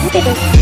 漬けです。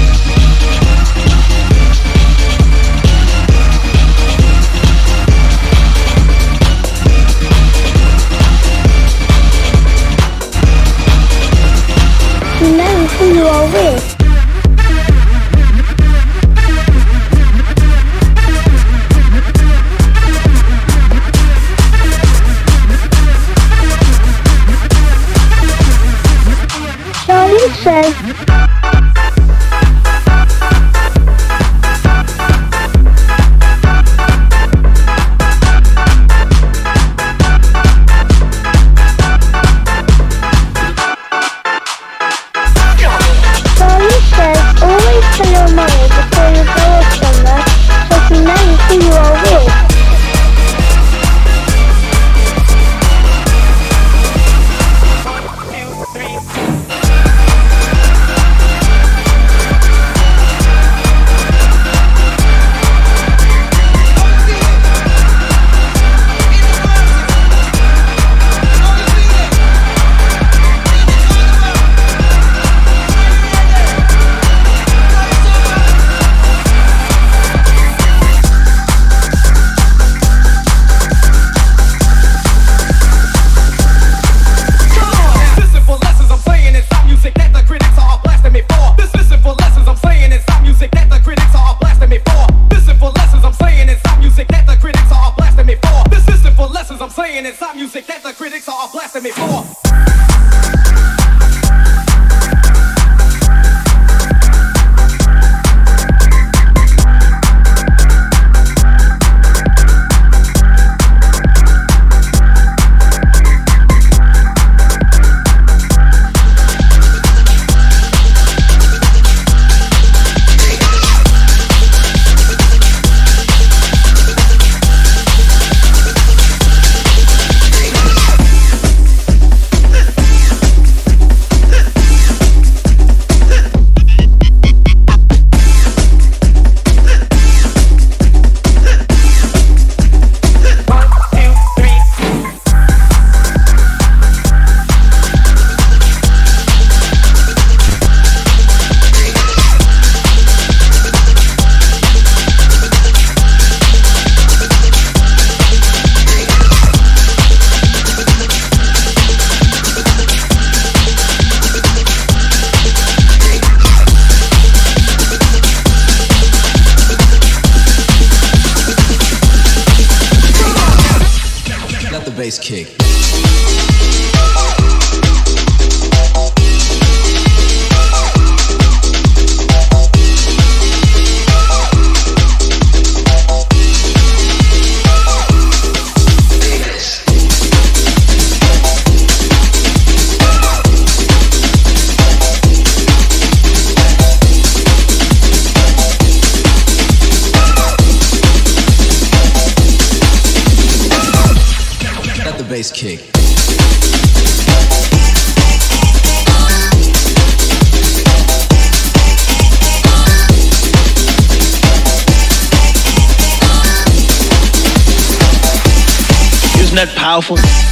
powerful.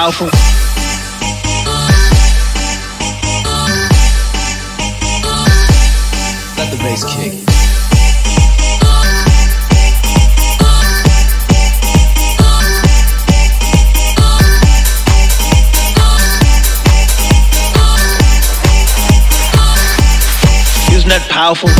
powerful. Let the bass kick. Isn't that powerful?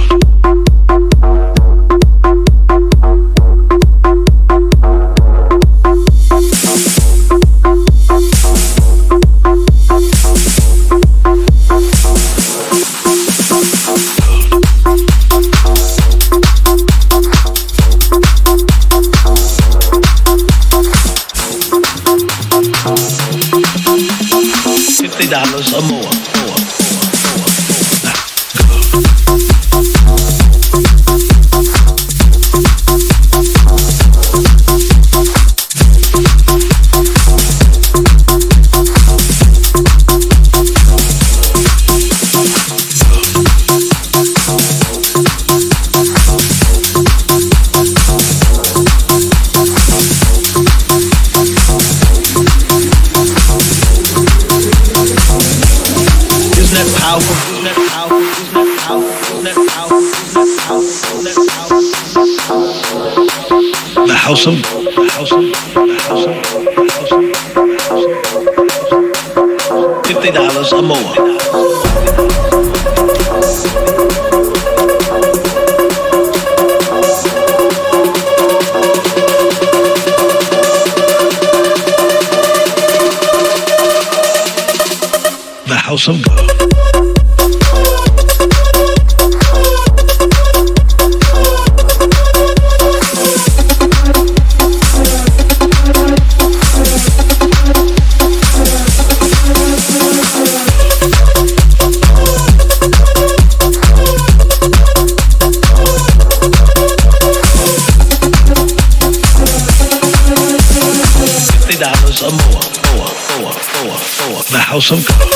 house of God. house of God.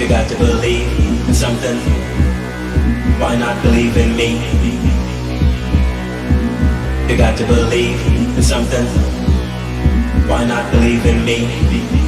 You got to believe in something. Why not believe in me? You got to believe in something. Why not believe in me?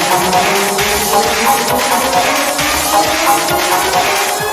I'm sorry.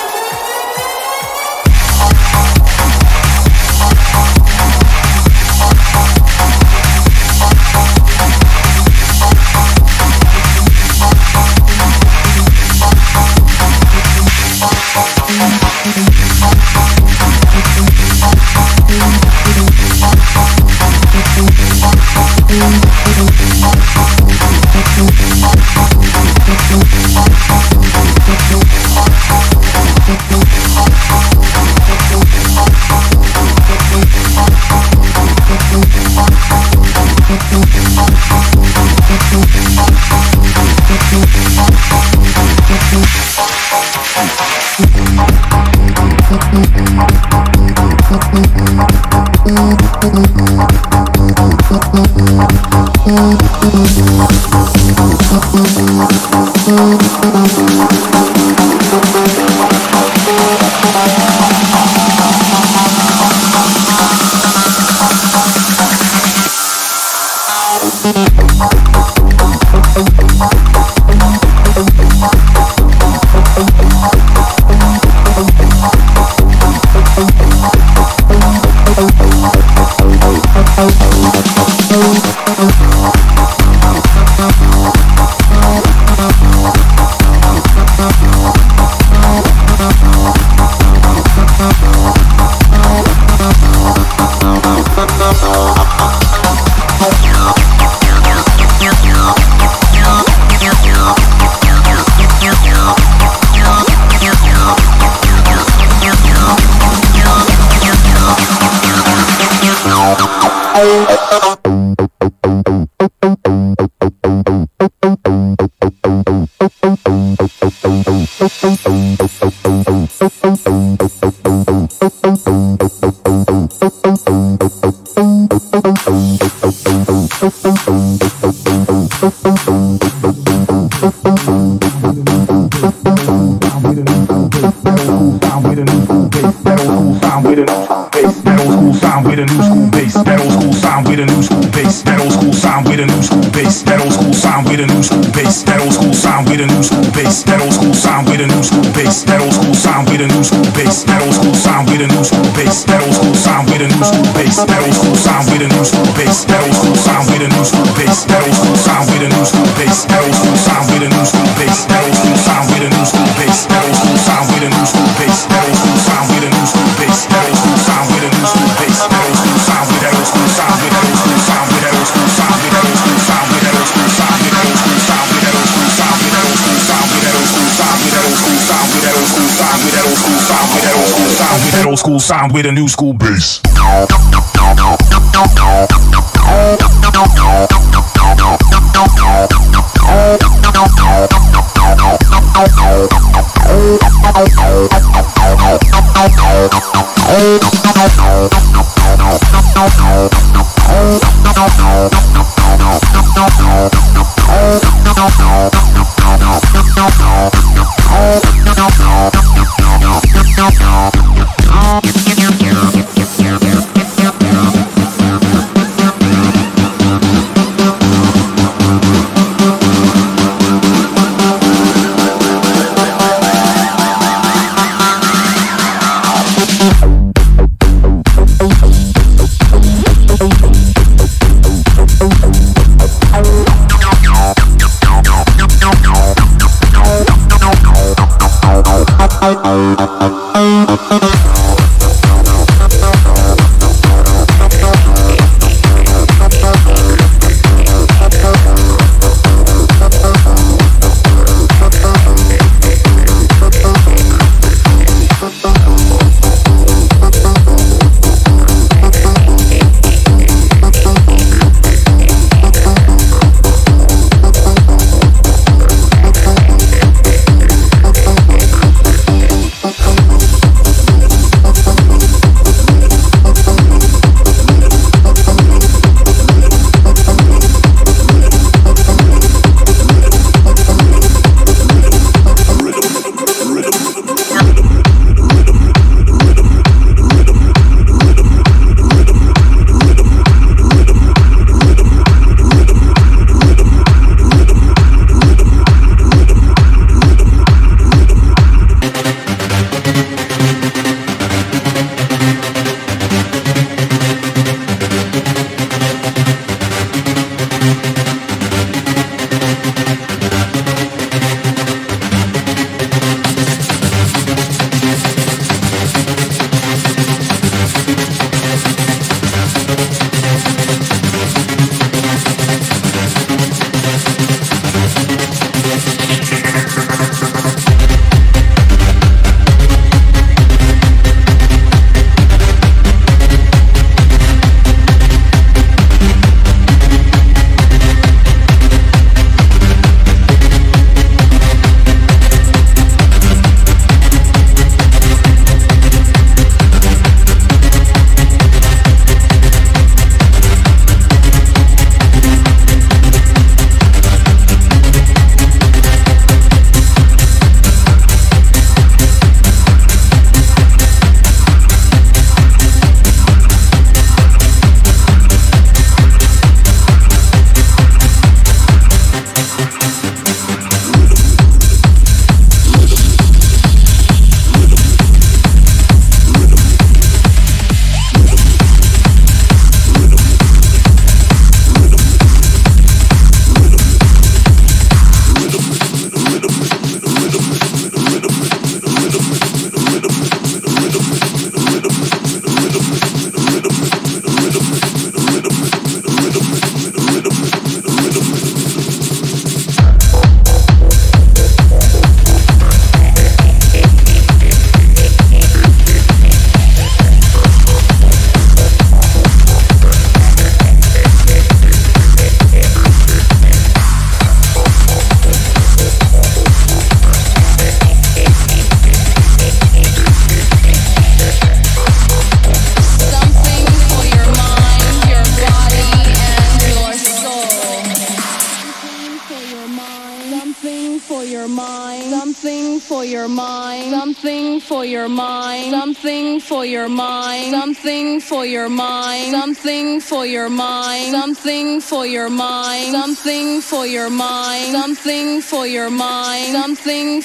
Your mind, something for your mind, something for your mind, something for your mind, something for your mind, something for your mind, something for your mind, something for your mind, something for your mind, something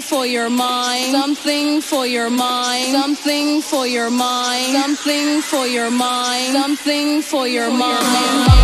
for your mind, something for your mind, something for your mind, something for your mind, something for your mind.